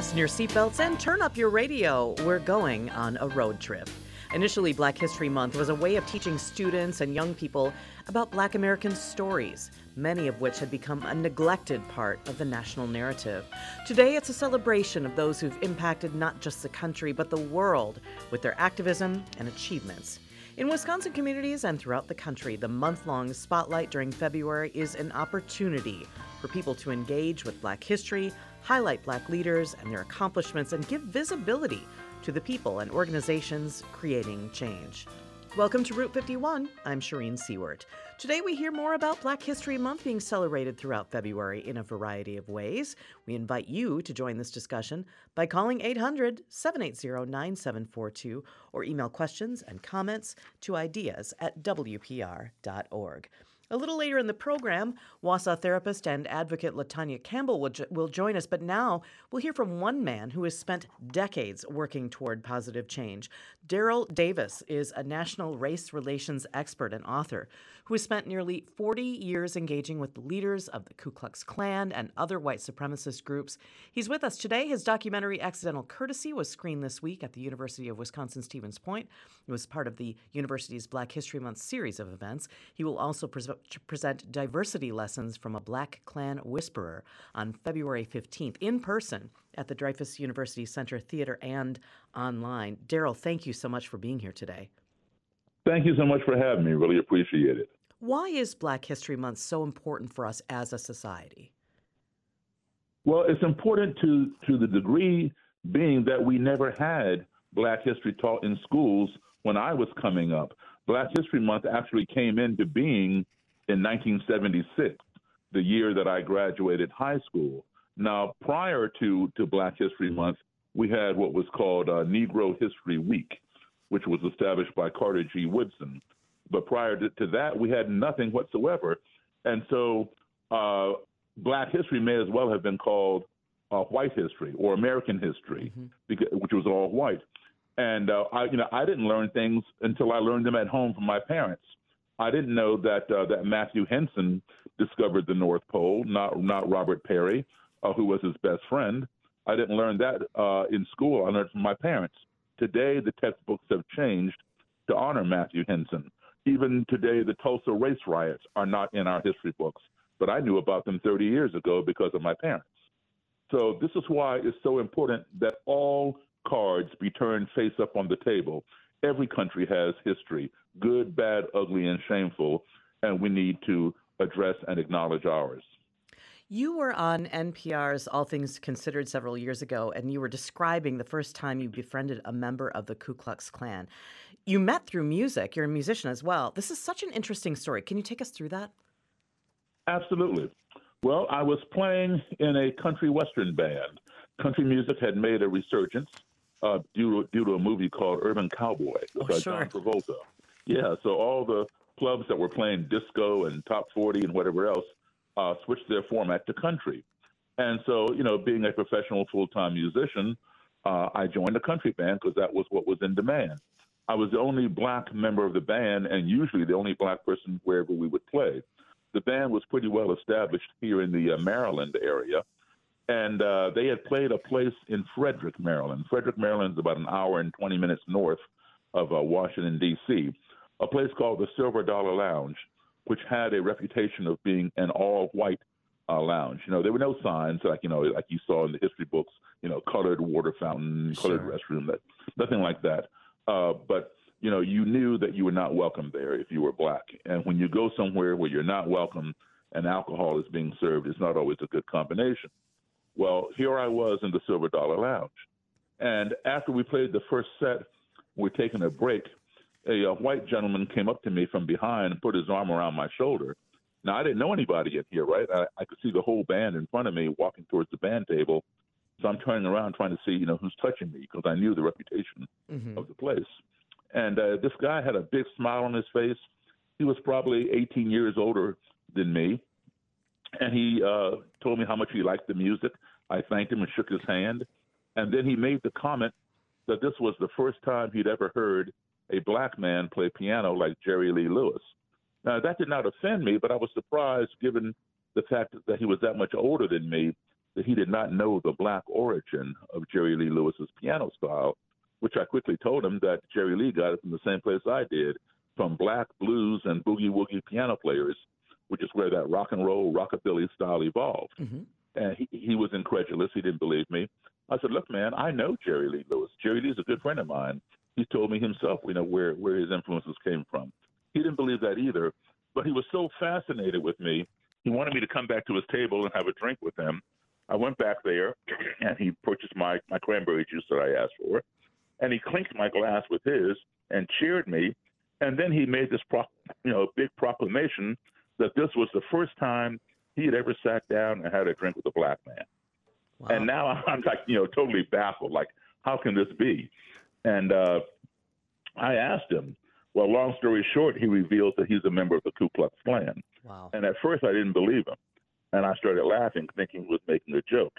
Fasten your seatbelts and turn up your radio. We're going on a road trip. Initially, Black History Month was a way of teaching students and young people about Black American stories, many of which had become a neglected part of the national narrative. Today, it's a celebration of those who've impacted not just the country, but the world with their activism and achievements. In Wisconsin communities and throughout the country, the month long spotlight during February is an opportunity for people to engage with Black history, highlight Black leaders and their accomplishments, and give visibility to the people and organizations creating change. Welcome to Route 51. I'm Shereen Siewert. Today we hear more about Black History Month being celebrated throughout February in a variety of ways. We invite you to join this discussion by calling 800 780 9742 or email questions and comments to ideas at WPR.org. A little later in the program, Wausau therapist and advocate Latanya Campbell will, jo- will join us, but now we'll hear from one man who has spent decades working toward positive change. Daryl Davis is a national race relations expert and author who has spent nearly 40 years engaging with the leaders of the Ku Klux Klan and other white supremacist groups. He's with us today. His documentary Accidental Courtesy was screened this week at the University of Wisconsin Stevens Point. It was part of the university's Black History Month series of events. He will also pre- present diversity lessons from a Black Klan whisperer on February 15th in person at the Dreyfus University Center Theater and online. Daryl, thank you so much for being here today. Thank you so much for having me. Really appreciate it. Why is Black History Month so important for us as a society? Well, it's important to, to the degree being that we never had Black history taught in schools when I was coming up. Black History Month actually came into being in 1976, the year that I graduated high school. Now, prior to, to Black History Month, we had what was called uh, Negro History Week, which was established by Carter G. Woodson. But prior to, to that, we had nothing whatsoever. And so uh, Black history may as well have been called uh, white history or American history, mm-hmm. because, which was all white. And uh, I, you know, I didn't learn things until I learned them at home from my parents. I didn't know that uh, that Matthew Henson discovered the North Pole, not not Robert Peary, uh, who was his best friend. I didn't learn that uh, in school. I learned from my parents. Today, the textbooks have changed to honor Matthew Henson. Even today, the Tulsa race riots are not in our history books, but I knew about them 30 years ago because of my parents. So, this is why it's so important that all cards be turned face up on the table. Every country has history good, bad, ugly, and shameful, and we need to address and acknowledge ours. You were on NPR's All Things Considered several years ago, and you were describing the first time you befriended a member of the Ku Klux Klan. You met through music, you're a musician as well. This is such an interesting story. Can you take us through that? Absolutely. Well, I was playing in a country western band. Country music had made a resurgence uh, due, to, due to a movie called Urban Cowboy oh, sure. John Travolta. Yeah, so all the clubs that were playing disco and top 40 and whatever else uh, switched their format to country. And so, you know, being a professional full time musician, uh, I joined a country band because that was what was in demand. I was the only black member of the band and usually the only black person wherever we would play. The band was pretty well established here in the uh, Maryland area. And uh, they had played a place in Frederick, Maryland. Frederick, Maryland is about an hour and 20 minutes north of uh, Washington, D.C., a place called the Silver Dollar Lounge, which had a reputation of being an all white uh, lounge. You know, there were no signs like you know, like you saw in the history books. You know, colored water fountain, colored sure. restroom, that nothing like that. Uh, but you know, you knew that you were not welcome there if you were black. And when you go somewhere where you're not welcome and alcohol is being served, it's not always a good combination. Well, here I was in the Silver Dollar Lounge, and after we played the first set, we're taking a break. A, a white gentleman came up to me from behind and put his arm around my shoulder. Now I didn't know anybody in here, right? I, I could see the whole band in front of me walking towards the band table, so I'm turning around trying to see, you know, who's touching me because I knew the reputation mm-hmm. of the place. And uh, this guy had a big smile on his face. He was probably 18 years older than me. And he uh, told me how much he liked the music. I thanked him and shook his hand. And then he made the comment that this was the first time he'd ever heard a black man play piano like Jerry Lee Lewis. Now, that did not offend me, but I was surprised given the fact that he was that much older than me that he did not know the black origin of Jerry Lee Lewis's piano style, which I quickly told him that Jerry Lee got it from the same place I did, from black blues and boogie woogie piano players, which is where that rock and roll rockabilly style evolved. Mm-hmm. And he, he was incredulous. He didn't believe me. I said, "Look, man, I know Jerry Lee Lewis. Jerry Lee's a good friend of mine. He told me himself, you know, where where his influences came from. He didn't believe that either, but he was so fascinated with me. He wanted me to come back to his table and have a drink with him. I went back there, and he purchased my my cranberry juice that I asked for, and he clinked my glass with his and cheered me. And then he made this, pro- you know, big proclamation that this was the first time he had ever sat down and had a drink with a black man. Wow. And now I'm like, you know, totally baffled. Like, how can this be? And uh, I asked him. Well, long story short, he reveals that he's a member of the Ku Klux Klan. Wow. And at first, I didn't believe him, and I started laughing, thinking he was making a joke,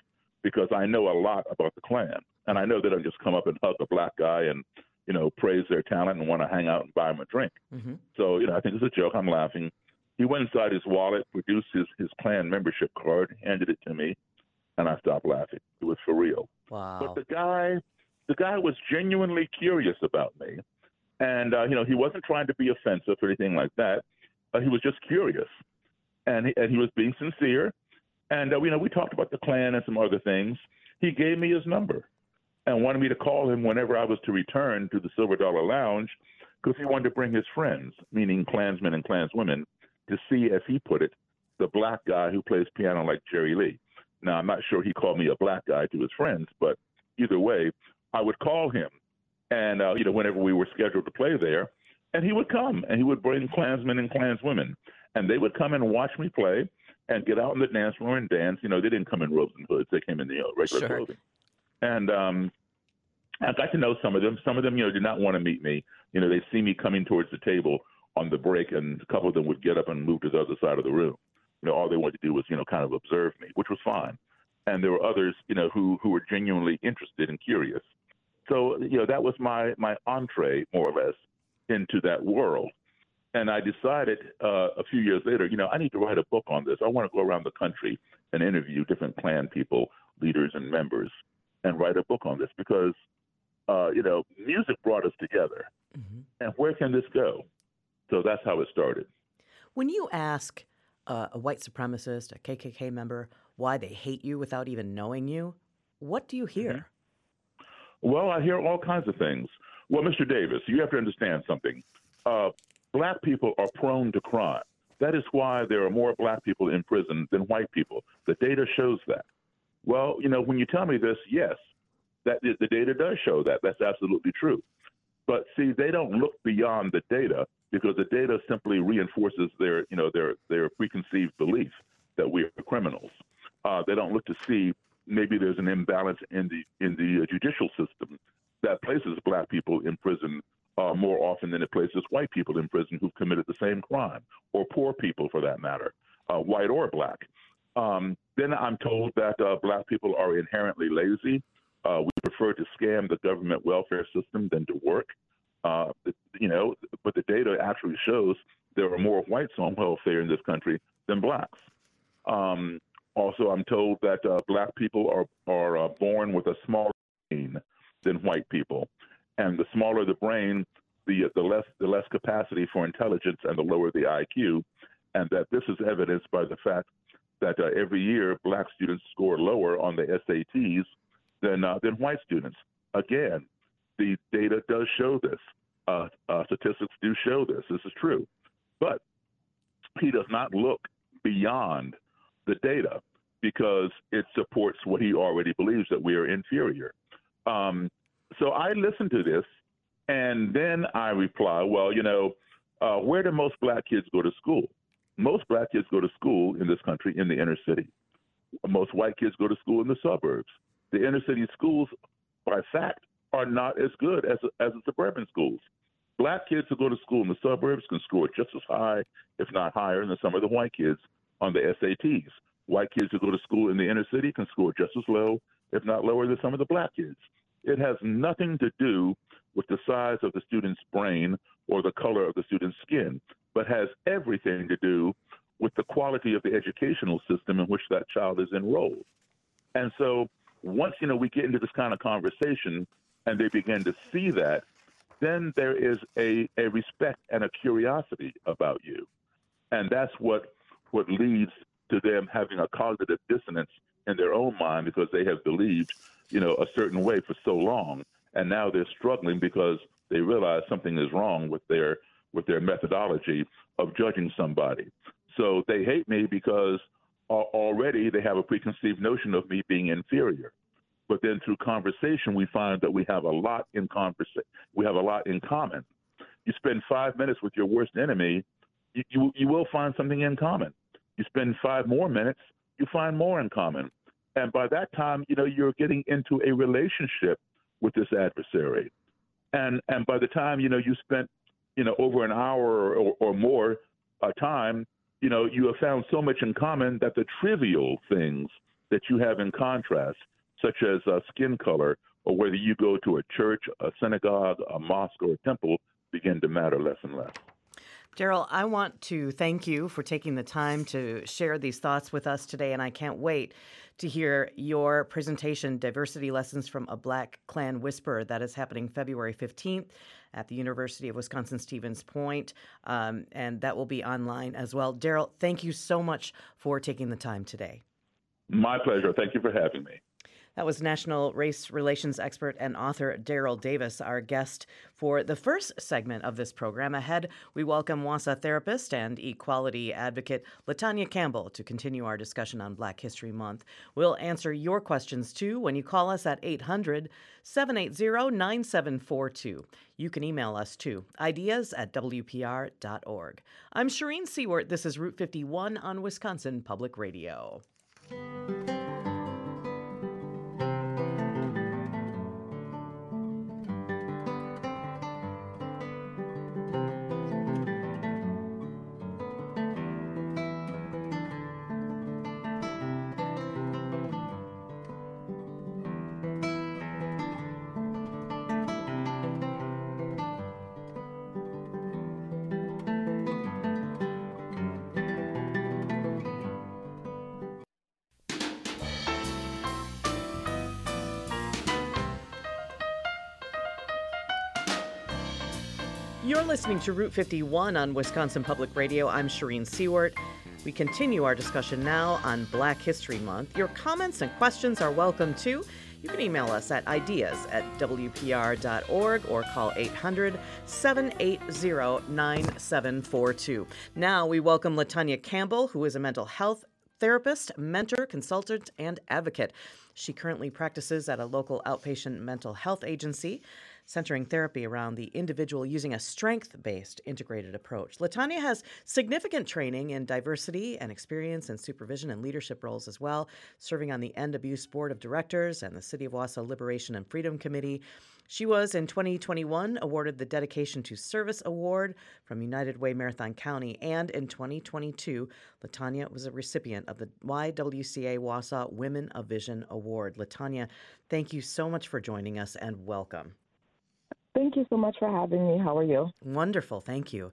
because I know a lot about the Klan, and I know they don't just come up and hug a black guy and you know praise their talent and want to hang out and buy him a drink. Mm-hmm. So you know, I think it's a joke. I'm laughing. He went inside his wallet, produced his his Klan membership card, handed it to me, and I stopped laughing. It was for real. Wow. But the guy, the guy was genuinely curious about me, and uh, you know he wasn't trying to be offensive or anything like that. Uh, he was just curious, and he, and he was being sincere. And uh, you know we talked about the Klan and some other things. He gave me his number and wanted me to call him whenever I was to return to the Silver Dollar Lounge because he wanted to bring his friends, meaning Klansmen and Klanswomen, to see, as he put it, the black guy who plays piano like Jerry Lee. Now, I'm not sure he called me a black guy to his friends, but either way, I would call him, and uh, you know, whenever we were scheduled to play there, and he would come and he would bring Klansmen and Klanswomen, and they would come and watch me play and get out in the dance floor and dance. You know, they didn't come in robes and hoods; they came in the know, regular sure. clothing. And um, I got to know some of them. Some of them, you know, did not want to meet me. You know, they see me coming towards the table on the break, and a couple of them would get up and move to the other side of the room you know, all they wanted to do was, you know, kind of observe me, which was fine. And there were others, you know, who who were genuinely interested and curious. So, you know, that was my my entree, more or less, into that world. And I decided uh, a few years later, you know, I need to write a book on this. I want to go around the country and interview different Klan people, leaders, and members, and write a book on this because, uh, you know, music brought us together. Mm-hmm. And where can this go? So that's how it started. When you ask uh, a white supremacist, a KKK member, why they hate you without even knowing you, what do you hear? Well, I hear all kinds of things. Well, Mr. Davis, you have to understand something. Uh, black people are prone to crime. That is why there are more black people in prison than white people. The data shows that. Well, you know, when you tell me this, yes, that the data does show that. That's absolutely true. But see, they don't look beyond the data because the data simply reinforces their, you know, their their preconceived belief that we are criminals. Uh, they don't look to see maybe there's an imbalance in the in the judicial system that places black people in prison uh, more often than it places white people in prison who've committed the same crime, or poor people for that matter, uh, white or black. Um, then I'm told that uh, black people are inherently lazy. Uh, we prefer to scam the government welfare system than to work. Uh, you know, but the data actually shows there are more whites on welfare in this country than blacks. Um, also, I'm told that uh, black people are are uh, born with a smaller brain than white people, and the smaller the brain, the the less the less capacity for intelligence and the lower the IQ, and that this is evidenced by the fact that uh, every year black students score lower on the SATs than uh, than white students. Again, the data does show this. Uh, uh, statistics do show this. This is true. But he does not look beyond the data because it supports what he already believes that we are inferior. Um, so I listen to this and then I reply, well, you know, uh, where do most black kids go to school? Most black kids go to school in this country in the inner city. Most white kids go to school in the suburbs. The inner city schools, by fact, are not as good as as the suburban schools. Black kids who go to school in the suburbs can score just as high, if not higher, than some of the white kids on the SATs. White kids who go to school in the inner city can score just as low, if not lower, than some of the black kids. It has nothing to do with the size of the student's brain or the color of the student's skin, but has everything to do with the quality of the educational system in which that child is enrolled. And so once you know we get into this kind of conversation and they begin to see that, then there is a, a respect and a curiosity about you. And that's what what leads to them having a cognitive dissonance in their own mind because they have believed, you know, a certain way for so long. And now they're struggling because they realize something is wrong with their with their methodology of judging somebody. So they hate me because already they have a preconceived notion of me being inferior. But then through conversation, we find that we have a lot in conversation. We have a lot in common. You spend five minutes with your worst enemy, you, you, you will find something in common. You spend five more minutes, you find more in common. And by that time, you know, you're getting into a relationship with this adversary. And and by the time, you know, you spent, you know, over an hour or, or more uh, time, you know, you have found so much in common that the trivial things that you have in contrast, such as uh, skin color or whether you go to a church, a synagogue, a mosque, or a temple, begin to matter less and less. Daryl, I want to thank you for taking the time to share these thoughts with us today, and I can't wait to hear your presentation, Diversity Lessons from a Black Klan Whisperer, that is happening February 15th at the University of Wisconsin Stevens Point, um, and that will be online as well. Daryl, thank you so much for taking the time today. My pleasure. Thank you for having me. That was National Race Relations expert and author Daryl Davis, our guest for the first segment of this program. Ahead, we welcome Wausau therapist and equality advocate Latanya Campbell to continue our discussion on Black History Month. We'll answer your questions too when you call us at 800 780 9742. You can email us too, ideas at WPR.org. I'm Shereen Siewert. This is Route 51 on Wisconsin Public Radio. Listening to Route 51 on Wisconsin Public Radio. I'm Shereen Siewert. We continue our discussion now on Black History Month. Your comments and questions are welcome too. You can email us at ideas at WPR.org or call 800 780 9742. Now we welcome Latanya Campbell, who is a mental health therapist, mentor, consultant, and advocate. She currently practices at a local outpatient mental health agency centering therapy around the individual using a strength based integrated approach. Latanya has significant training in diversity and experience in supervision and leadership roles as well, serving on the End Abuse Board of Directors and the City of Wausau Liberation and Freedom Committee. She was in 2021 awarded the Dedication to Service Award from United Way Marathon County, and in 2022, Latanya was a recipient of the YWCA Wausau Women of Vision Award. Latanya, thank you so much for joining us and welcome. Thank you so much for having me. How are you? Wonderful. Thank you.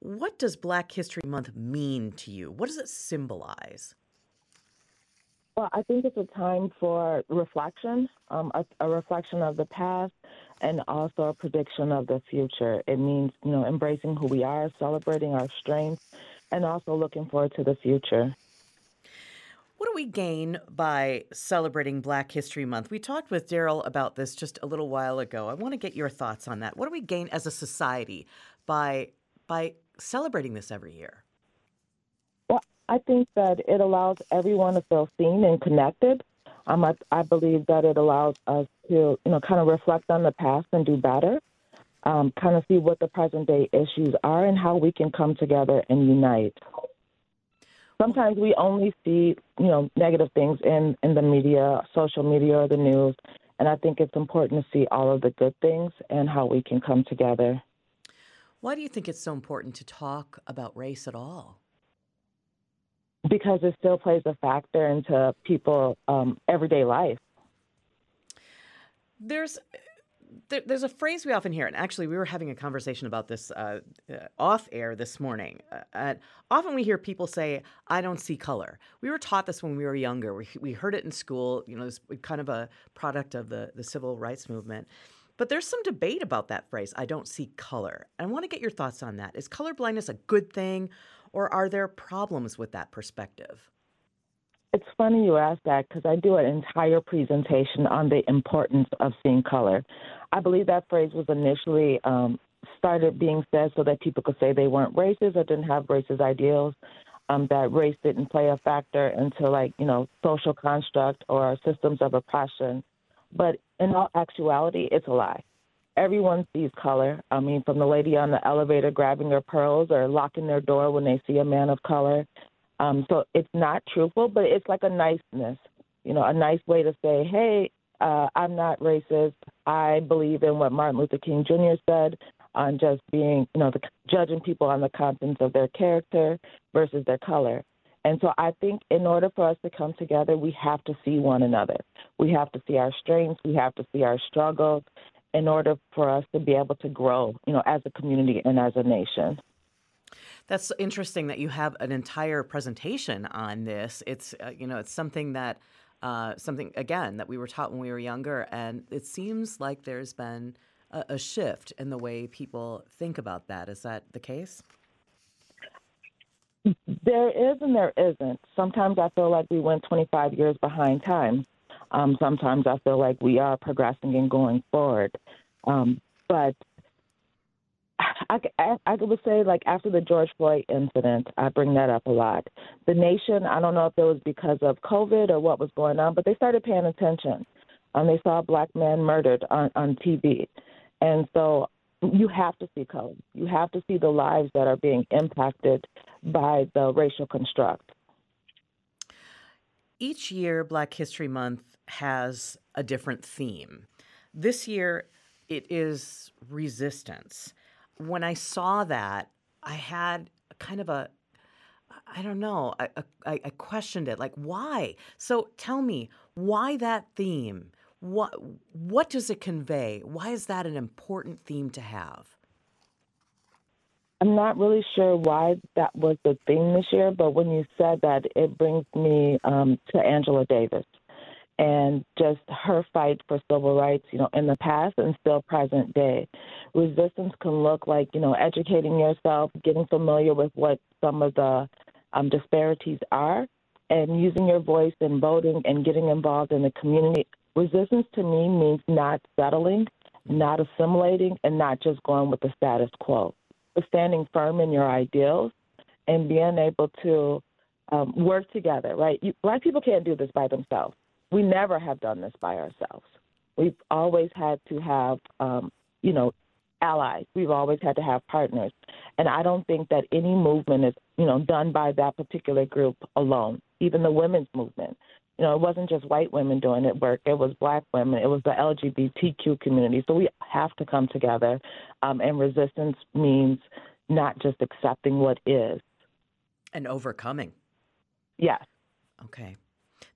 What does Black History Month mean to you? What does it symbolize? Well, I think it's a time for reflection, um, a, a, reflection of the past, and also a prediction of the future. It means, you know, embracing who we are, celebrating our strengths, and also looking forward to the future. What do we gain by celebrating Black History Month? We talked with Daryl about this just a little while ago. I want to get your thoughts on that. What do we gain as a society by by celebrating this every year? Well, I think that it allows everyone to feel seen and connected. Um, I, I believe that it allows us to, you know, kind of reflect on the past and do better. Um, kind of see what the present day issues are and how we can come together and unite sometimes we only see you know negative things in in the media, social media, or the news, and I think it's important to see all of the good things and how we can come together. Why do you think it's so important to talk about race at all? Because it still plays a factor into people um, everyday life. There's there, there's a phrase we often hear, and actually, we were having a conversation about this uh, uh, off air this morning. Uh, often we hear people say, "I don't see color." We were taught this when we were younger. We, we heard it in school. You know, it's kind of a product of the the civil rights movement. But there's some debate about that phrase, "I don't see color." I want to get your thoughts on that. Is color blindness a good thing, or are there problems with that perspective? It's funny you ask that because I do an entire presentation on the importance of seeing color. I believe that phrase was initially um, started being said so that people could say they weren't racist or didn't have racist ideals, um, that race didn't play a factor into like you know social construct or systems of oppression. But in all actuality, it's a lie. Everyone sees color. I mean, from the lady on the elevator grabbing her pearls or locking their door when they see a man of color um, so it's not truthful, but it's like a niceness, you know, a nice way to say, hey, uh, I'm not racist. I believe in what Martin Luther King Jr. said on just being, you know, the, judging people on the contents of their character versus their color. And so I think in order for us to come together, we have to see one another. We have to see our strengths. We have to see our struggles in order for us to be able to grow, you know, as a community and as a nation. That's interesting that you have an entire presentation on this. It's uh, you know it's something that uh, something again that we were taught when we were younger, and it seems like there's been a, a shift in the way people think about that. Is that the case? There is and there isn't. Sometimes I feel like we went 25 years behind time. Um, sometimes I feel like we are progressing and going forward. Um, but I, I, I would say, like, after the George Floyd incident, I bring that up a lot. The nation, I don't know if it was because of COVID or what was going on, but they started paying attention. Um, they saw a black man murdered on, on TV. And so you have to see color. You have to see the lives that are being impacted by the racial construct. Each year, Black History Month has a different theme. This year, it is resistance when I saw that, I had kind of a I don't know. I, I, I, questioned it. Like, why? So tell me, why that theme? What what does it convey? Why is that an important theme to have? I'm not really sure why that was the theme this year, but when you said that, it brings me um, to Angela Davis and just her fight for civil rights, you know, in the past and still present day. Resistance can look like, you know, educating yourself, getting familiar with what some of the um, disparities are, and using your voice in voting and getting involved in the community. Resistance to me means not settling, not assimilating, and not just going with the status quo, but standing firm in your ideals and being able to um, work together, right? You, black people can't do this by themselves we never have done this by ourselves. We've always had to have, um, you know, allies. We've always had to have partners. And I don't think that any movement is, you know, done by that particular group alone, even the women's movement. You know, it wasn't just white women doing it work. It was black women. It was the LGBTQ community. So we have to come together. Um, and resistance means not just accepting what is. And overcoming. Yes. Okay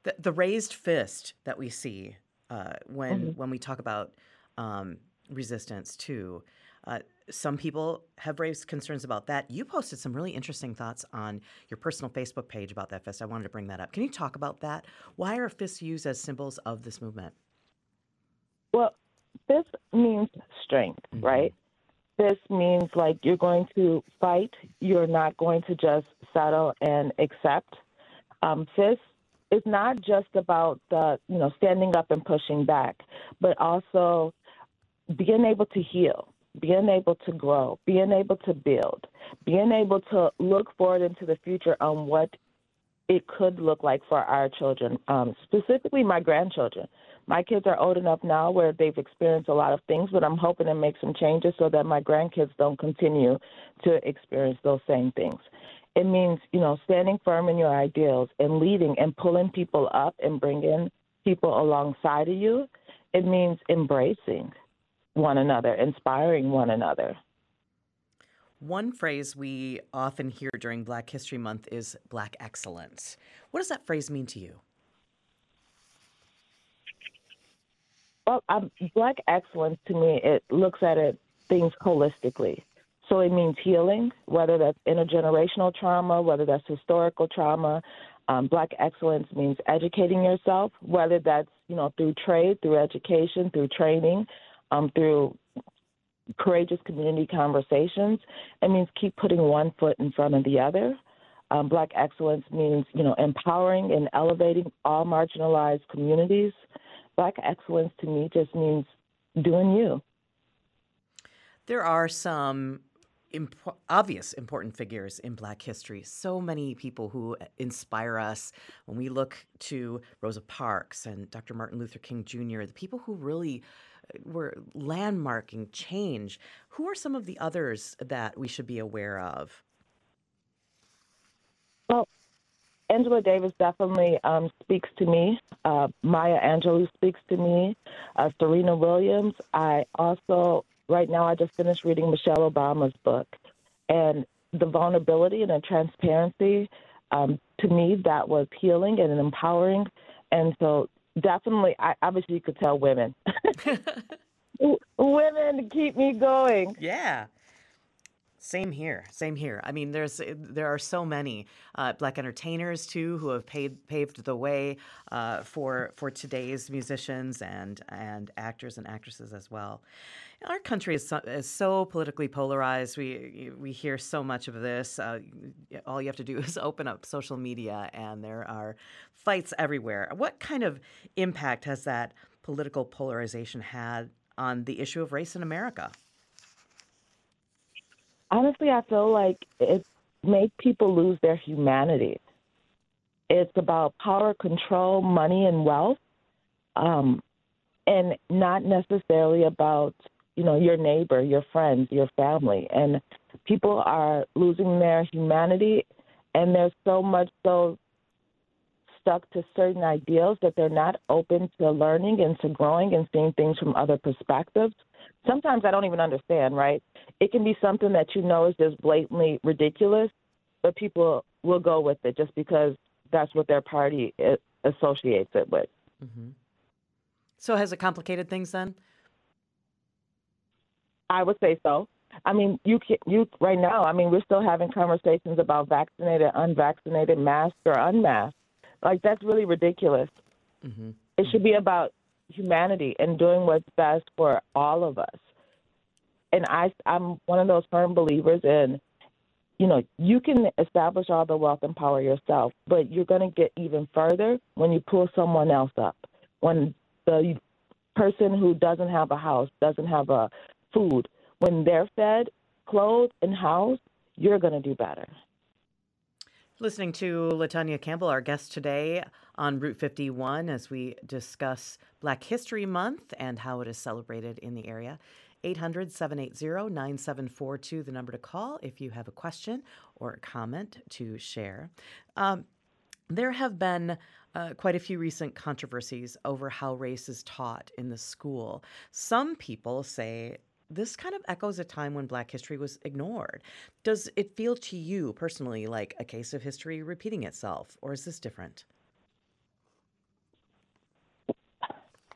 the, the raised fist that we see uh, when mm-hmm. when we talk about um, resistance too. Uh, some people have raised concerns about that. You posted some really interesting thoughts on your personal Facebook page about that fist. I wanted to bring that up. Can you talk about that? Why are fists used as symbols of this movement? Well, this means strength, mm-hmm. right? This means like you're going to fight. You're not going to just settle and accept. Um, fists it's not just about the you know standing up and pushing back, but also being able to heal, being able to grow, being able to build, being able to look forward into the future on what it could look like for our children, um, specifically my grandchildren. My kids are old enough now where they've experienced a lot of things, but I'm hoping to make some changes so that my grandkids don't continue to experience those same things. It means, you know, standing firm in your ideals and leading and pulling people up and bringing people alongside of you. It means embracing one another, inspiring one another. One phrase we often hear during Black History Month is Black excellence. What does that phrase mean to you? Well, um, black excellence to me, it looks at it things holistically. So it means healing, whether that's intergenerational trauma, whether that's historical trauma. Um, black excellence means educating yourself, whether that's you know through trade, through education, through training, um, through courageous community conversations. It means keep putting one foot in front of the other. Um, black excellence means you know empowering and elevating all marginalized communities. Black excellence to me just means doing you. There are some imp- obvious important figures in Black history. So many people who inspire us when we look to Rosa Parks and Dr. Martin Luther King Jr., the people who really were landmarking change. Who are some of the others that we should be aware of? Well, Angela Davis definitely um, speaks to me. Uh, Maya Angelou speaks to me. Uh, Serena Williams. I also right now I just finished reading Michelle Obama's book, and the vulnerability and the transparency. Um, to me, that was healing and empowering, and so definitely, I, obviously, you could tell women. women keep me going. Yeah. Same here. Same here. I mean, there's there are so many uh, black entertainers too who have paid, paved the way uh, for for today's musicians and and actors and actresses as well. Our country is so, is so politically polarized. We we hear so much of this. Uh, all you have to do is open up social media, and there are fights everywhere. What kind of impact has that political polarization had on the issue of race in America? Honestly, I feel like it made people lose their humanity. It's about power, control, money, and wealth, um, and not necessarily about you know your neighbor, your friends, your family. And people are losing their humanity, and they're so much so stuck to certain ideals that they're not open to learning and to growing and seeing things from other perspectives. Sometimes I don't even understand, right? It can be something that you know is just blatantly ridiculous, but people will go with it just because that's what their party associates it with. Mm-hmm. So, has it complicated things then? I would say so. I mean, you can, you right now. I mean, we're still having conversations about vaccinated, unvaccinated, masked or unmasked. Like that's really ridiculous. Mm-hmm. It should be about humanity and doing what's best for all of us. And I, I'm one of those firm believers in, you know, you can establish all the wealth and power yourself, but you're going to get even further when you pull someone else up. When the person who doesn't have a house, doesn't have a food, when they're fed, clothed, and housed, you're going to do better. Listening to Latanya Campbell, our guest today on Route 51, as we discuss Black History Month and how it is celebrated in the area. 800 780 9742, the number to call if you have a question or a comment to share. Um, there have been uh, quite a few recent controversies over how race is taught in the school. Some people say this kind of echoes a time when Black history was ignored. Does it feel to you personally like a case of history repeating itself, or is this different?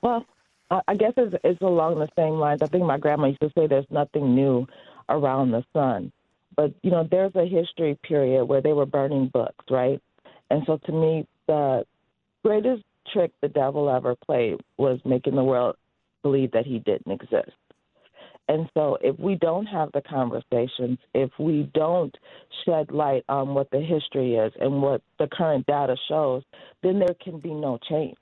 Well, I guess it's, it's along the same lines. I think my grandma used to say there's nothing new around the sun. But, you know, there's a history period where they were burning books, right? And so to me, the greatest trick the devil ever played was making the world believe that he didn't exist. And so, if we don't have the conversations, if we don't shed light on what the history is and what the current data shows, then there can be no change.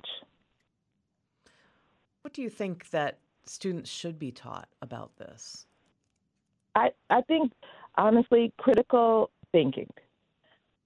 What do you think that students should be taught about this? I, I think, honestly, critical thinking.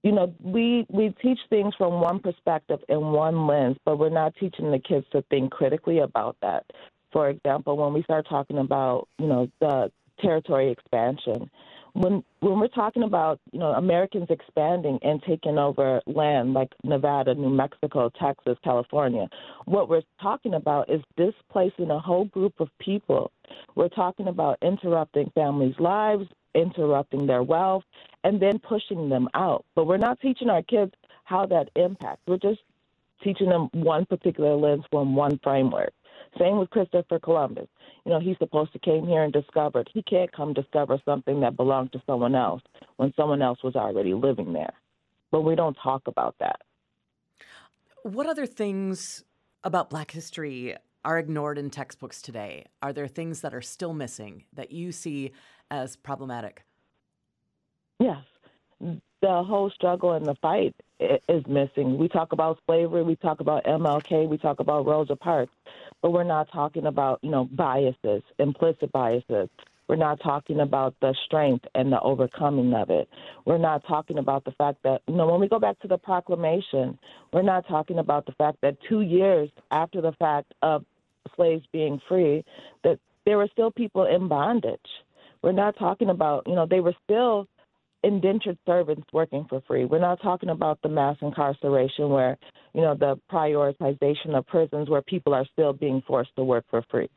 You know, we, we teach things from one perspective and one lens, but we're not teaching the kids to think critically about that for example, when we start talking about, you know, the territory expansion, when when we're talking about, you know, Americans expanding and taking over land like Nevada, New Mexico, Texas, California, what we're talking about is displacing a whole group of people. We're talking about interrupting families' lives, interrupting their wealth, and then pushing them out. But we're not teaching our kids how that impacts. We're just teaching them one particular lens from one framework. Same with Christopher Columbus. You know, he's supposed to came here and discovered. He can't come discover something that belonged to someone else when someone else was already living there. But we don't talk about that. What other things about Black history are ignored in textbooks today? Are there things that are still missing that you see as problematic? Yes. The whole struggle and the fight is missing. We talk about slavery, we talk about MLK, we talk about Rosa Parks, but we're not talking about, you know, biases, implicit biases. We're not talking about the strength and the overcoming of it. We're not talking about the fact that, you know, when we go back to the proclamation, we're not talking about the fact that two years after the fact of slaves being free, that there were still people in bondage. We're not talking about, you know, they were still indentured servants working for free. We're not talking about the mass incarceration where, you know, the prioritization of prisons where people are still being forced to work for free.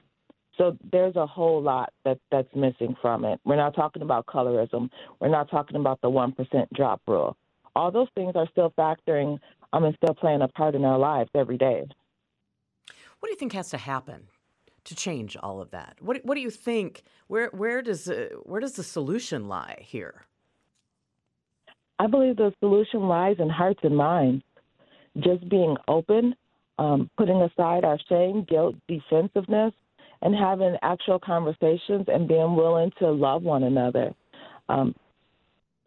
So there's a whole lot that that's missing from it. We're not talking about colorism. We're not talking about the 1% drop rule. All those things are still factoring I mean still playing a part in our lives every day. What do you think has to happen to change all of that? What What do you think? Where Where does uh, Where does the solution lie here? I believe the solution lies in hearts and minds. Just being open, um, putting aside our shame, guilt, defensiveness, and having actual conversations and being willing to love one another. Um,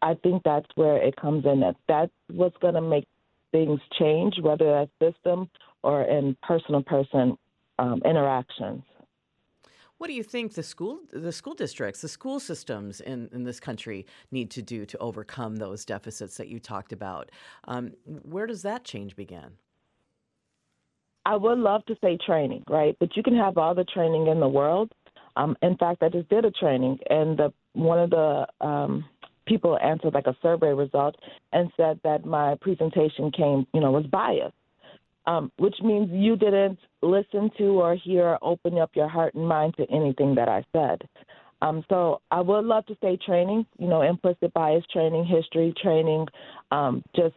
I think that's where it comes in. That that's what's going to make things change, whether that's system or in person-to-person um, interactions. What do you think the school the school districts, the school systems in, in this country need to do to overcome those deficits that you talked about? Um, where does that change begin? I would love to say training, right? But you can have all the training in the world. Um, in fact, I just did a training, and the one of the um, people answered like a survey result and said that my presentation came, you know, was biased um, which means you didn't listen to or hear or open up your heart and mind to anything that I said. Um, so I would love to say training, you know, implicit bias training, history training, um, just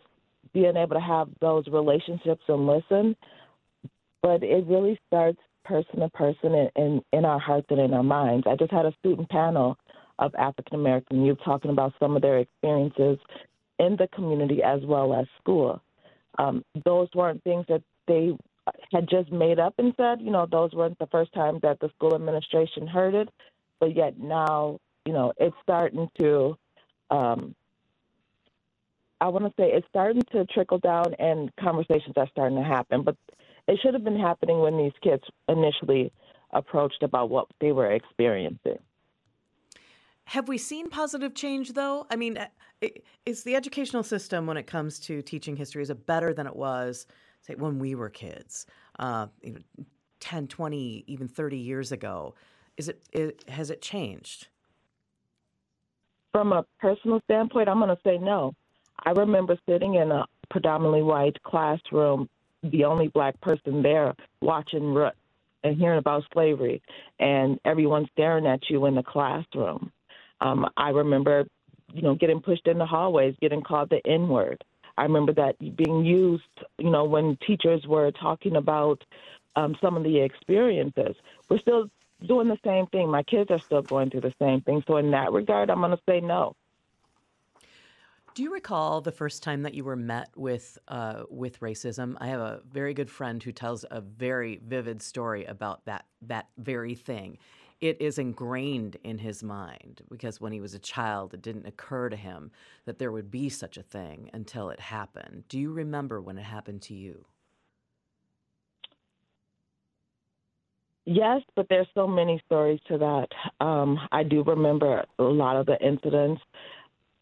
being able to have those relationships and listen. But it really starts person to person in, in, in our hearts and in our minds. I just had a student panel of African American youth talking about some of their experiences in the community as well as school um, those weren't things that they had just made up and said. You know, those weren't the first time that the school administration heard it, but yet now, you know, it's starting to. Um, I want to say it's starting to trickle down, and conversations are starting to happen. But it should have been happening when these kids initially approached about what they were experiencing. Have we seen positive change, though? I mean, is the educational system when it comes to teaching history is it better than it was, say, when we were kids, uh, you know, 10, 20, even 30 years ago? Is it, it has it changed? From a personal standpoint, I'm going to say no. I remember sitting in a predominantly white classroom, the only black person there, watching Roots and hearing about slavery, and everyone staring at you in the classroom. Um, I remember, you know, getting pushed in the hallways, getting called the N word. I remember that being used, you know, when teachers were talking about um, some of the experiences. We're still doing the same thing. My kids are still going through the same thing. So in that regard, I'm going to say no. Do you recall the first time that you were met with uh, with racism? I have a very good friend who tells a very vivid story about that that very thing it is ingrained in his mind because when he was a child, it didn't occur to him that there would be such a thing until it happened. Do you remember when it happened to you? Yes, but there's so many stories to that. Um, I do remember a lot of the incidents.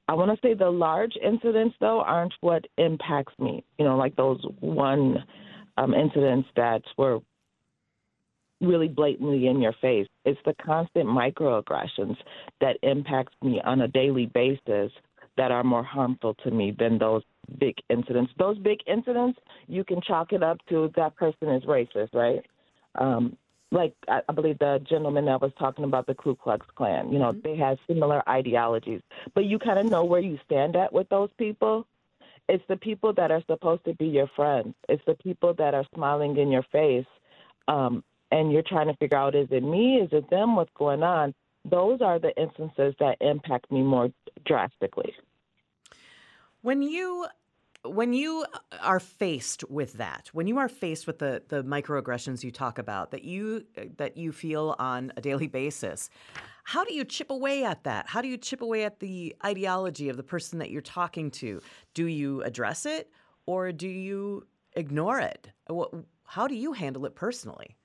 I want to say the large incidents, though, aren't what impacts me. You know, like those one um, incidents that were really blatantly in your face. It's the constant microaggressions that impacts me on a daily basis that are more harmful to me than those big incidents. Those big incidents, you can chalk it up to that person is racist, right? Um, like I, I believe the gentleman that was talking about the Ku Klux Klan, you know, mm-hmm. they have similar ideologies, but you kind of know where you stand at with those people. It's the people that are supposed to be your friends. It's the people that are smiling in your face um, and you're trying to figure out is it me, is it them, what's going on, those are the instances that impact me more drastically. When you when you are faced with that, when you are faced with the the microaggressions you talk about that you that you feel on a daily basis, how do you chip away at that? How do you chip away at the ideology of the person that you're talking to? Do you address it or do you ignore it? How do you handle it personally?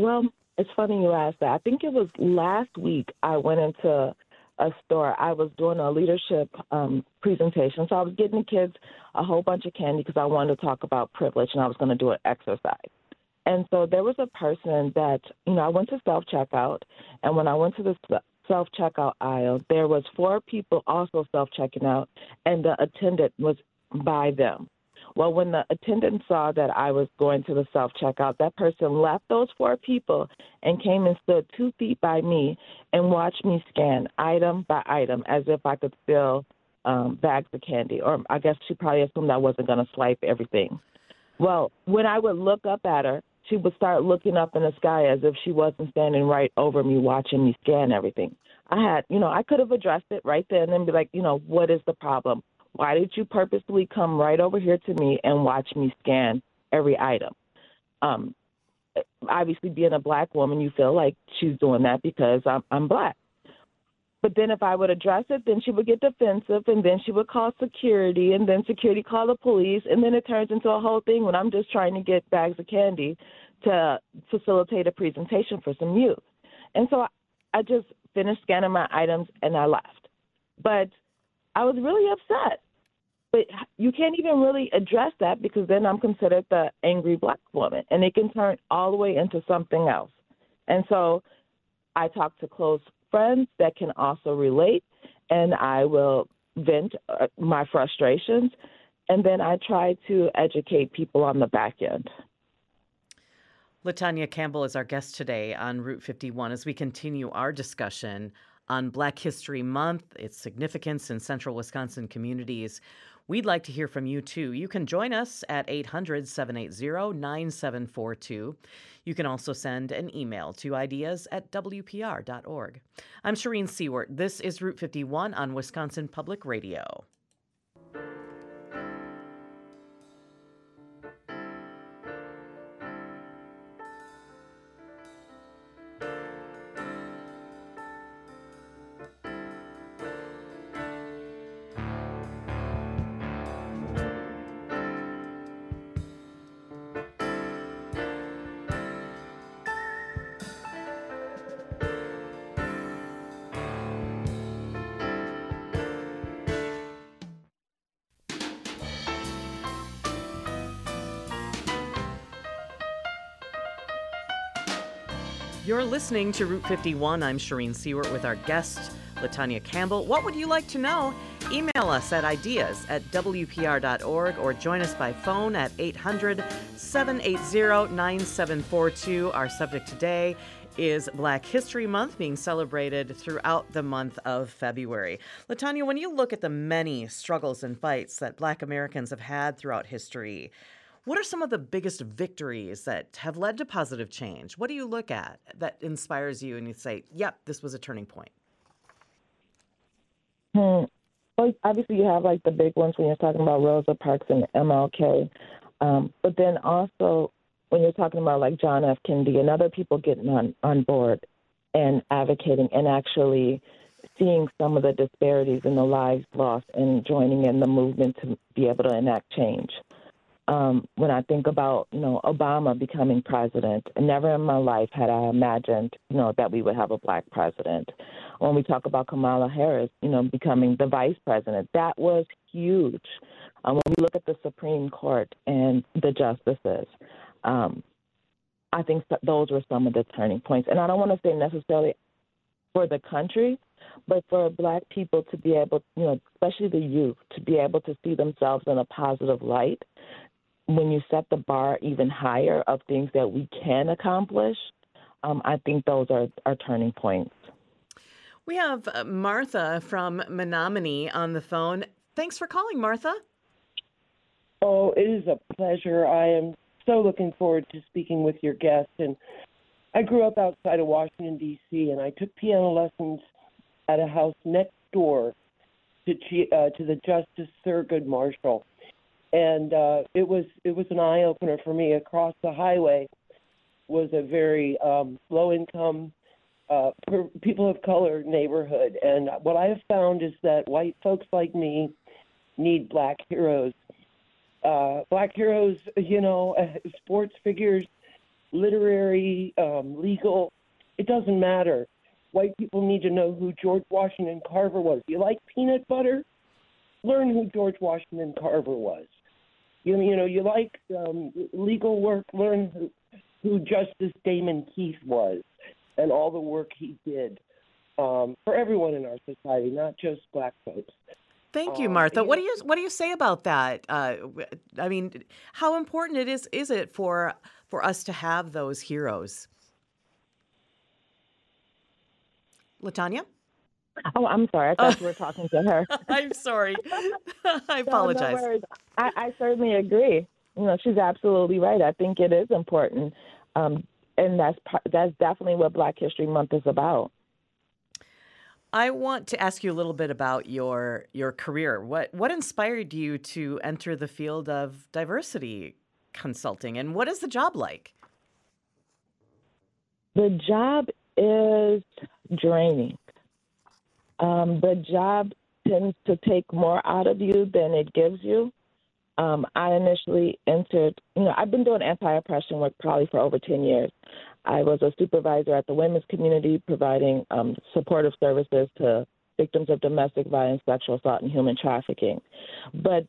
Well, it's funny you asked that. I think it was last week I went into a store. I was doing a leadership um, presentation, so I was getting the kids a whole bunch of candy because I wanted to talk about privilege, and I was going to do an exercise. And so there was a person that you know I went to self checkout, and when I went to the self checkout aisle, there was four people also self checking out, and the attendant was by them. Well, when the attendant saw that I was going to the self checkout, that person left those four people and came and stood two feet by me and watched me scan item by item as if I could steal um, bags of candy. Or I guess she probably assumed I wasn't going to swipe everything. Well, when I would look up at her, she would start looking up in the sky as if she wasn't standing right over me watching me scan everything. I had, you know, I could have addressed it right then and be like, you know, what is the problem? Why did you purposely come right over here to me and watch me scan every item? Um, obviously, being a black woman, you feel like she's doing that because I'm, I'm black. But then if I would address it, then she would get defensive, and then she would call security, and then security call the police, and then it turns into a whole thing when I'm just trying to get bags of candy to facilitate a presentation for some youth. And so I I just finished scanning my items and I left. But I was really upset. But you can't even really address that because then I'm considered the angry black woman, and it can turn all the way into something else. And so I talk to close friends that can also relate, and I will vent uh, my frustrations, and then I try to educate people on the back end. Latanya Campbell is our guest today on Route 51 as we continue our discussion on Black History Month, its significance in central Wisconsin communities. We'd like to hear from you too. You can join us at 800 780 9742. You can also send an email to ideas at WPR.org. I'm Shereen Siewert. This is Route 51 on Wisconsin Public Radio. You're listening to Route 51. I'm Shereen Siewert with our guest, Latanya Campbell. What would you like to know? Email us at ideas at WPR.org or join us by phone at 800 780 9742. Our subject today is Black History Month being celebrated throughout the month of February. Latanya, when you look at the many struggles and fights that Black Americans have had throughout history, what are some of the biggest victories that have led to positive change? What do you look at that inspires you and you say, yep, this was a turning point? Hmm. Well, obviously, you have like the big ones when you're talking about Rosa Parks and MLK. Um, but then also, when you're talking about like John F. Kennedy and other people getting on, on board and advocating and actually seeing some of the disparities in the lives lost and joining in the movement to be able to enact change um, when I think about, you know, Obama becoming president, never in my life had I imagined, you know, that we would have a black president. When we talk about Kamala Harris, you know, becoming the vice president, that was huge. Um, when we look at the Supreme Court and the justices, um, I think those were some of the turning points. And I don't want to say necessarily for the country, but for black people to be able, you know, especially the youth, to be able to see themselves in a positive light when you set the bar even higher of things that we can accomplish, um, I think those are, are turning points. We have uh, Martha from Menominee on the phone. Thanks for calling, Martha. Oh, it is a pleasure. I am so looking forward to speaking with your guest. And I grew up outside of Washington D.C. and I took piano lessons at a house next door to uh, to the Justice Thurgood Marshall, and uh, it was it was an eye opener for me. Across the highway was a very um, low income uh, people of color neighborhood, and what I have found is that white folks like me need black heroes. Uh, black heroes, you know, sports figures, literary, um, legal, it doesn't matter. White people need to know who George Washington Carver was. You like peanut butter? Learn who George Washington Carver was. You, you know, you like um, legal work? Learn who, who Justice Damon Keith was and all the work he did um, for everyone in our society, not just black folks. Thank you, um, Martha. what do you what do you say about that? Uh, I mean, how important it is is it for for us to have those heroes? Latanya? Oh, I'm sorry. I thought you were talking to her. I'm sorry. I apologize. No, no I, I, certainly agree. You know, she's absolutely right. I think it is important, um, and that's that's definitely what Black History Month is about. I want to ask you a little bit about your your career. What what inspired you to enter the field of diversity consulting, and what is the job like? The job is draining. Um, the job tends to take more out of you than it gives you. Um, I initially entered, you know, I've been doing anti oppression work probably for over 10 years. I was a supervisor at the women's community providing um, supportive services to victims of domestic violence, sexual assault, and human trafficking. But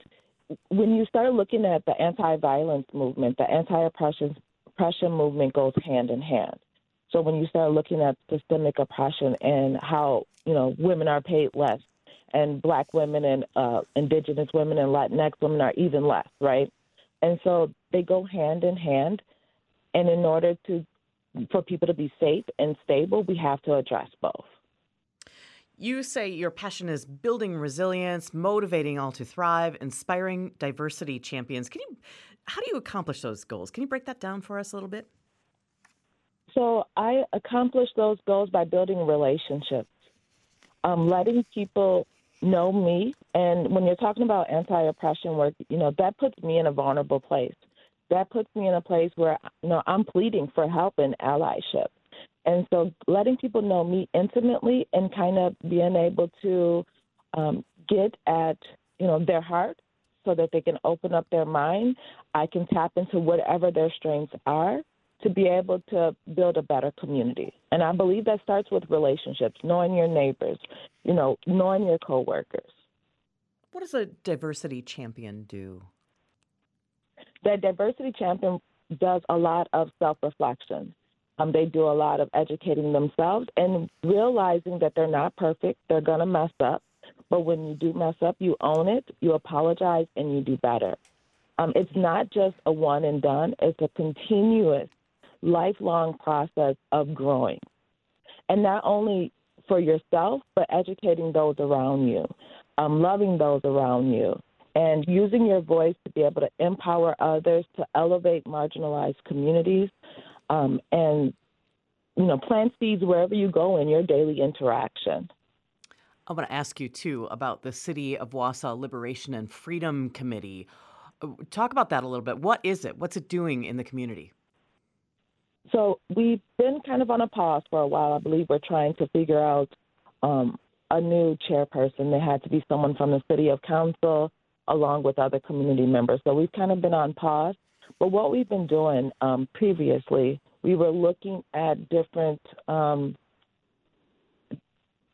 when you start looking at the anti violence movement, the anti oppression movement goes hand in hand. So when you start looking at systemic oppression and how you know women are paid less, and black women and uh, indigenous women and Latinx women are even less, right? And so they go hand in hand. And in order to for people to be safe and stable, we have to address both. You say your passion is building resilience, motivating all to thrive, inspiring diversity champions. Can you how do you accomplish those goals? Can you break that down for us a little bit? So I accomplish those goals by building relationships, um, letting people know me. And when you're talking about anti-oppression work, you know that puts me in a vulnerable place. That puts me in a place where you know I'm pleading for help and allyship. And so, letting people know me intimately and kind of being able to um, get at you know their heart so that they can open up their mind. I can tap into whatever their strengths are to be able to build a better community. And I believe that starts with relationships, knowing your neighbors, you know, knowing your coworkers. What does a diversity champion do? The diversity champion does a lot of self reflection. Um, they do a lot of educating themselves and realizing that they're not perfect. They're going to mess up. But when you do mess up, you own it, you apologize, and you do better. Um, it's not just a one and done, it's a continuous lifelong process of growing. And not only for yourself, but educating those around you, um, loving those around you, and using your voice to be able to empower others to elevate marginalized communities um, and you know plant seeds wherever you go in your daily interaction. I want to ask you too about the City of Wausau Liberation and Freedom Committee. Uh, talk about that a little bit. What is it? What's it doing in the community? So we've been kind of on a pause for a while. I believe we're trying to figure out um, a new chairperson. There had to be someone from the city of council along with other community members. So we've kind of been on pause. But what we've been doing um, previously, we were looking at different um,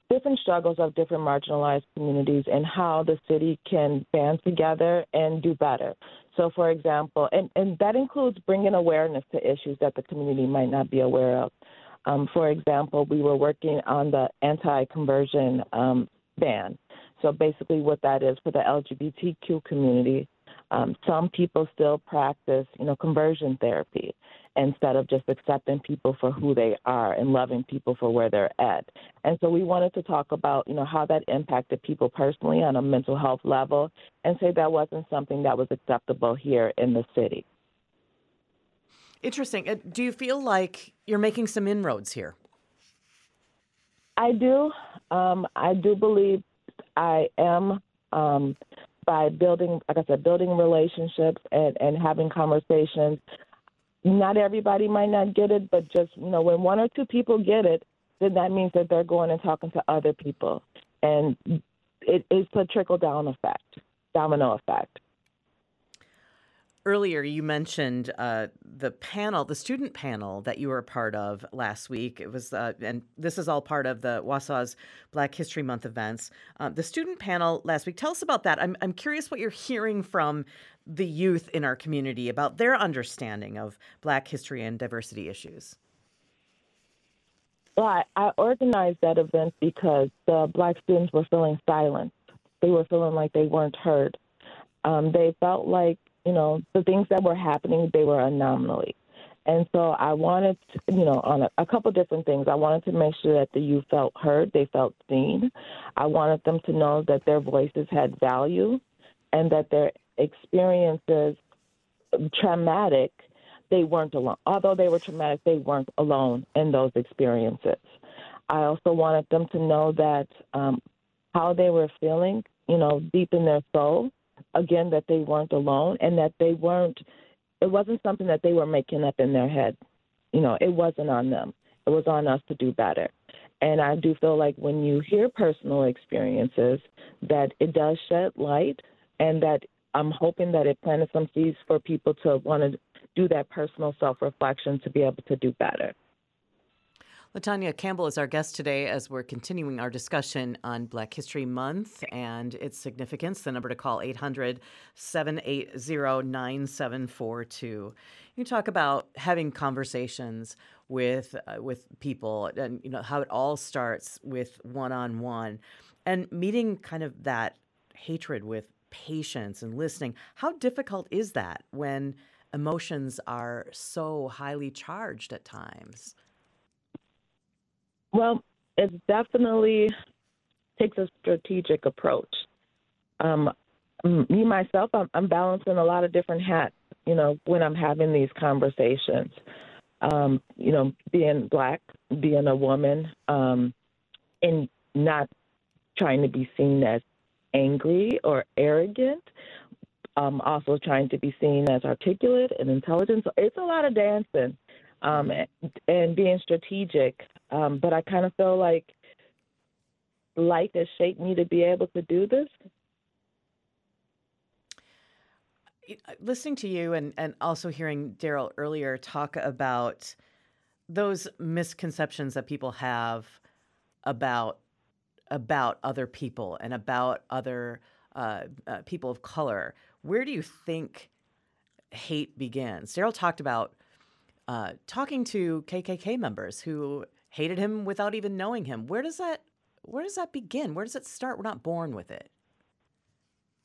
different struggles of different marginalized communities and how the city can band together and do better. So, for example, and, and that includes bringing awareness to issues that the community might not be aware of. Um, for example, we were working on the anti conversion um, ban. So, basically, what that is for the LGBTQ community, um, some people still practice, you know, conversion therapy instead of just accepting people for who they are and loving people for where they're at. And so we wanted to talk about, you know, how that impacted people personally on a mental health level and say that wasn't something that was acceptable here in the city. Interesting. Uh, do you feel like you're making some inroads here? I do. Um, I do believe I am um, by building, like I said, building relationships and, and having conversations. Not everybody might not get it, but just you know, when one or two people get it, then that means that they're going and talking to other people, and it, it's a trickle down effect, domino effect. Earlier, you mentioned uh, the panel, the student panel that you were a part of last week. It was, uh, and this is all part of the Wausau's Black History Month events. Uh, the student panel last week. Tell us about that. I'm I'm curious what you're hearing from the youth in our community about their understanding of Black history and diversity issues. Well, I, I organized that event because the Black students were feeling silent. They were feeling like they weren't heard. Um, they felt like you know, the things that were happening, they were anomaly. And so I wanted, to, you know, on a, a couple different things. I wanted to make sure that the youth felt heard, they felt seen. I wanted them to know that their voices had value and that their experiences, traumatic, they weren't alone. Although they were traumatic, they weren't alone in those experiences. I also wanted them to know that um, how they were feeling, you know, deep in their soul, again that they weren't alone and that they weren't it wasn't something that they were making up in their head. You know it wasn't on them. It was on us to do better. And i do feel like when you hear personal experiences that it does shed light and that i'm hoping that it planted some seeds for people to want to do that personal self reflection to be able to do better Latanya Campbell is our guest today as we're continuing our discussion on Black History Month and its significance. The number to call 800 780 9742. You talk about having conversations with uh, with people and you know how it all starts with one-on-one and meeting kind of that hatred with patience and listening. How difficult is that when emotions are so highly charged at times? Well, it definitely takes a strategic approach. Um, me myself, I'm, I'm, balancing a lot of different hats. You know, when I'm having these conversations, um, you know, being black, being a woman, um, and not trying to be seen as angry or arrogant. Um, also trying to be seen as articulate and intelligent. So it's a lot of dancing um, and, being strategic. Um, but I kind of feel like life has shaped me to be able to do this. Listening to you and, and also hearing Daryl earlier talk about those misconceptions that people have about about other people and about other uh, uh, people of color, where do you think hate begins? Daryl talked about uh, talking to KKK members who hated him without even knowing him. Where does that where does that begin? Where does it start? We're not born with it.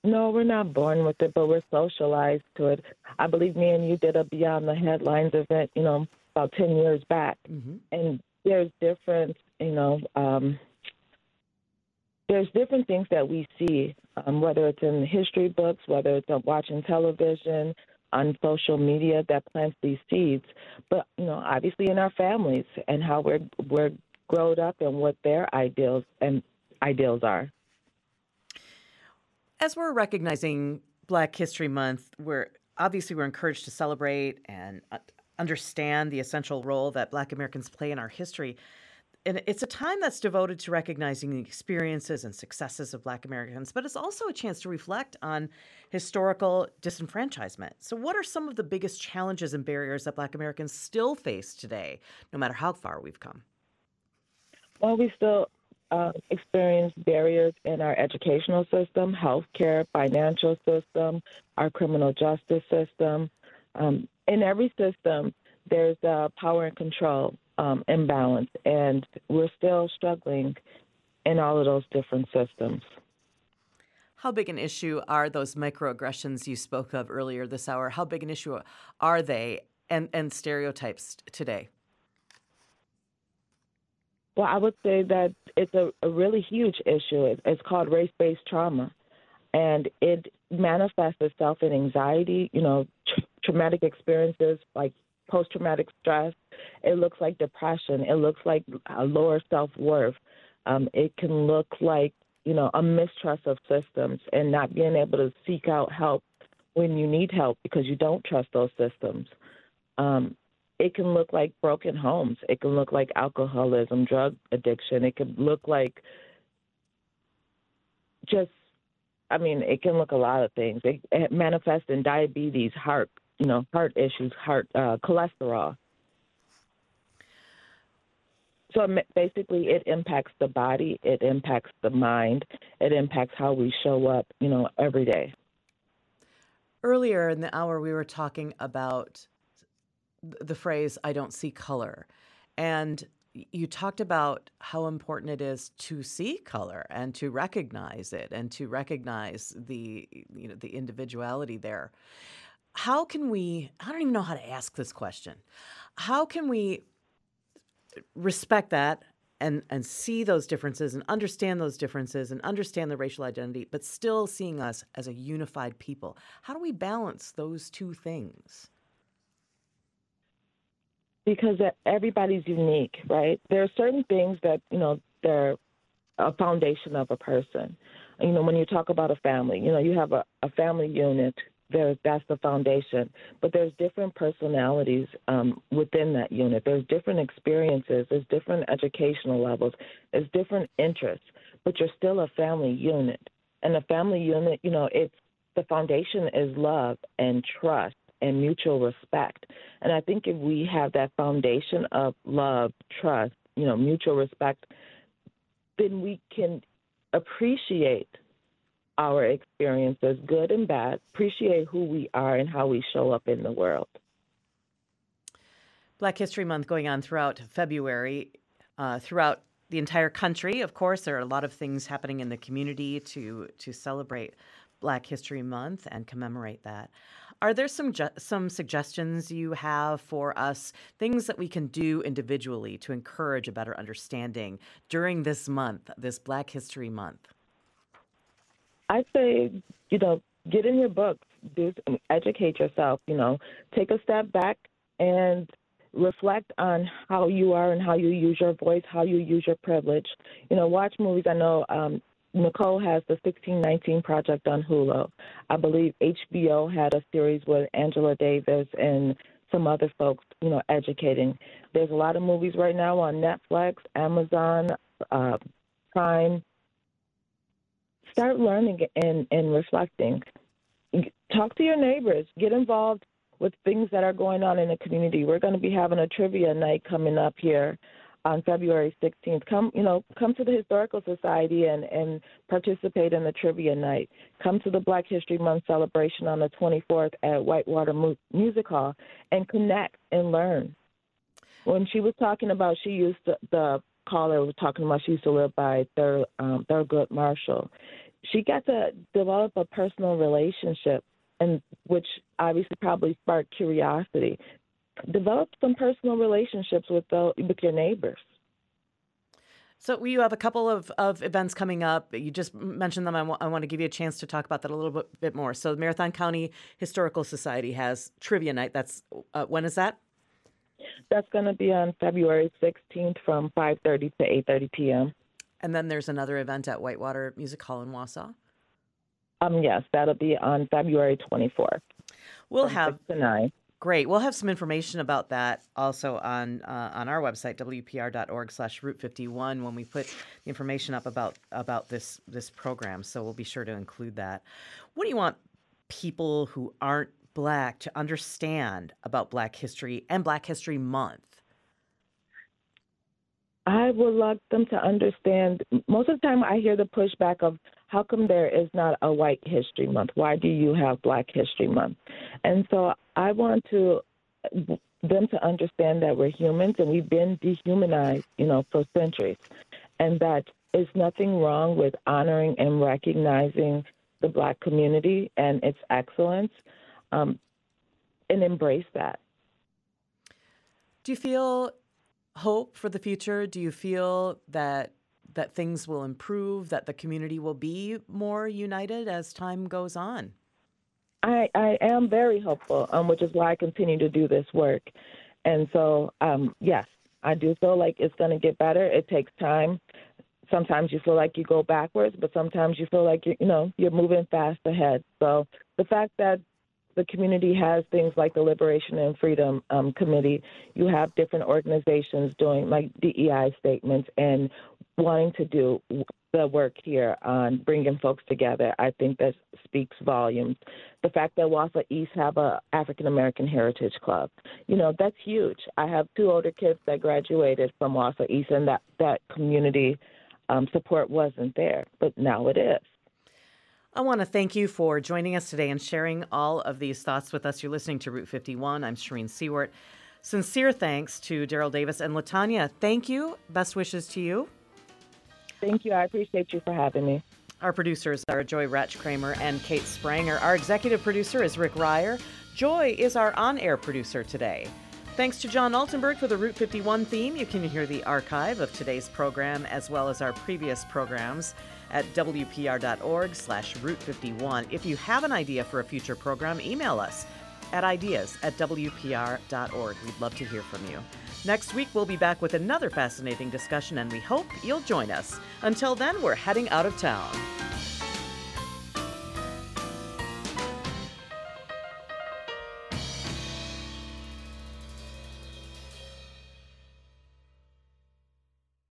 No, we're not born with it, but we're socialized to it. I believe me and you did a Beyond the Headlines event, you know, about 10 years back. Mm-hmm. And there's different, you know, um, there's different things that we see, um, whether it's in history books, whether it's watching television, on social media that plants these seeds, but you know, obviously in our families and how we're we're grown up and what their ideals and ideals are. As we're recognizing Black History Month, we're obviously we're encouraged to celebrate and uh, understand the essential role that Black Americans play in our history and it's a time that's devoted to recognizing the experiences and successes of Black Americans, but it's also a chance to reflect on historical disenfranchisement. So, what are some of the biggest challenges and barriers that Black Americans still face today, no matter how far we've come? Well, we still uh, experience barriers in our educational system, healthcare, financial system, our criminal justice system. Um, in every system, there's uh, power and control um, imbalance, and we're still struggling in all of those different systems. How big an issue are those microaggressions you spoke of earlier this hour? How big an issue are they and, and stereotypes today? Well, I would say that it's a, a really huge issue. It's called race based trauma, and it manifests itself in anxiety, you know, tra- traumatic experiences like post traumatic stress. It looks like depression. It looks like a lower self worth. Um, it can look like you know a mistrust of systems and not being able to seek out help when you need help because you don't trust those systems. Um, it can look like broken homes. It can look like alcoholism, drug addiction. It can look like just, I mean, it can look a lot of things. It, it manifests in diabetes, heart, you know, heart issues, heart, uh, cholesterol. So basically, it impacts the body, it impacts the mind, it impacts how we show up, you know, every day. Earlier in the hour, we were talking about the phrase "I don't see color," and you talked about how important it is to see color and to recognize it and to recognize the you know the individuality there. How can we? I don't even know how to ask this question. How can we respect that and and see those differences and understand those differences and understand the racial identity, but still seeing us as a unified people? How do we balance those two things? because everybody's unique, right? There are certain things that, you know, they're a foundation of a person. You know, when you talk about a family, you know, you have a, a family unit, there, that's the foundation. But there's different personalities um, within that unit. There's different experiences. There's different educational levels. There's different interests. But you're still a family unit. And a family unit, you know, it's the foundation is love and trust and mutual respect. And I think if we have that foundation of love, trust, you know, mutual respect, then we can appreciate our experiences, good and bad, appreciate who we are and how we show up in the world. Black History Month going on throughout February, uh, throughout the entire country. Of course, there are a lot of things happening in the community to to celebrate Black History Month and commemorate that. Are there some ju- some suggestions you have for us, things that we can do individually to encourage a better understanding during this month, this Black History Month? I say, you know, get in your books, do educate yourself. You know, take a step back and reflect on how you are and how you use your voice, how you use your privilege. You know, watch movies. I know um, Nikole has the 1619 Project on Hulu. I believe HBO had a series with Angela Davis and some other folks, you know, educating. There's a lot of movies right now on Netflix, Amazon, uh, Prime. Start learning and, and reflecting. Talk to your neighbors. Get involved with things that are going on in the community. We're going to be having a trivia night coming up here on February 16th. Come, you know, come to the Historical Society and, and participate in the trivia night. Come to the Black History Month celebration on the 24th at Whitewater Music Hall and connect and learn. When she was talking about, she used to, the caller was talking about she used to live by Thur, um, Thurgood Marshall. She got to develop a personal relationship, and which obviously probably sparked curiosity develop some personal relationships with the, with your neighbors. So you have a couple of, of events coming up. You just mentioned them. I, w- I want to give you a chance to talk about that a little bit, bit more. So the Marathon County Historical Society has trivia night. That's uh, when is that? That's going to be on February 16th from 5:30 to 8:30 p.m. And then there's another event at Whitewater Music Hall in Wausau. Um, yes, that'll be on February 24th. We'll have. Great. We'll have some information about that also on uh, on our website wpr.org/slash Route 51 when we put the information up about about this this program. So we'll be sure to include that. What do you want people who aren't black to understand about Black history and Black History Month? I would like them to understand. Most of the time, I hear the pushback of how come there is not a White History Month? Why do you have Black History Month? And so I want to them to understand that we're humans and we've been dehumanized, you know, for centuries, and that there's nothing wrong with honoring and recognizing the Black community and its excellence, um, and embrace that. Do you feel hope for the future? Do you feel that that things will improve, that the community will be more united as time goes on? I, I am very hopeful, um, which is why I continue to do this work. And so, um, yes, I do feel like it's going to get better. It takes time. Sometimes you feel like you go backwards, but sometimes you feel like you you know you're moving fast ahead. So the fact that the community has things like the Liberation and Freedom um, Committee. You have different organizations doing like DEI statements and wanting to do the work here on bringing folks together. I think that speaks volumes. The fact that Wausau East have a African American Heritage Club, you know, that's huge. I have two older kids that graduated from Wausau East, and that that community um, support wasn't there, but now it is. I want to thank you for joining us today and sharing all of these thoughts with us. You're listening to Route 51. I'm Shereen Siewert. Sincere thanks to Daryl Davis and Latanya. Thank you. Best wishes to you. Thank you. I appreciate you for having me. Our producers are Joy Ratch Kramer and Kate Spranger. Our executive producer is Rick Ryer. Joy is our on air producer today. Thanks to John Altenberg for the Route 51 theme. You can hear the archive of today's program as well as our previous programs at wpr.org slash Route 51. If you have an idea for a future program, email us at ideas at wpr.org. We'd love to hear from you. Next week, we'll be back with another fascinating discussion, and we hope you'll join us. Until then, we're heading out of town.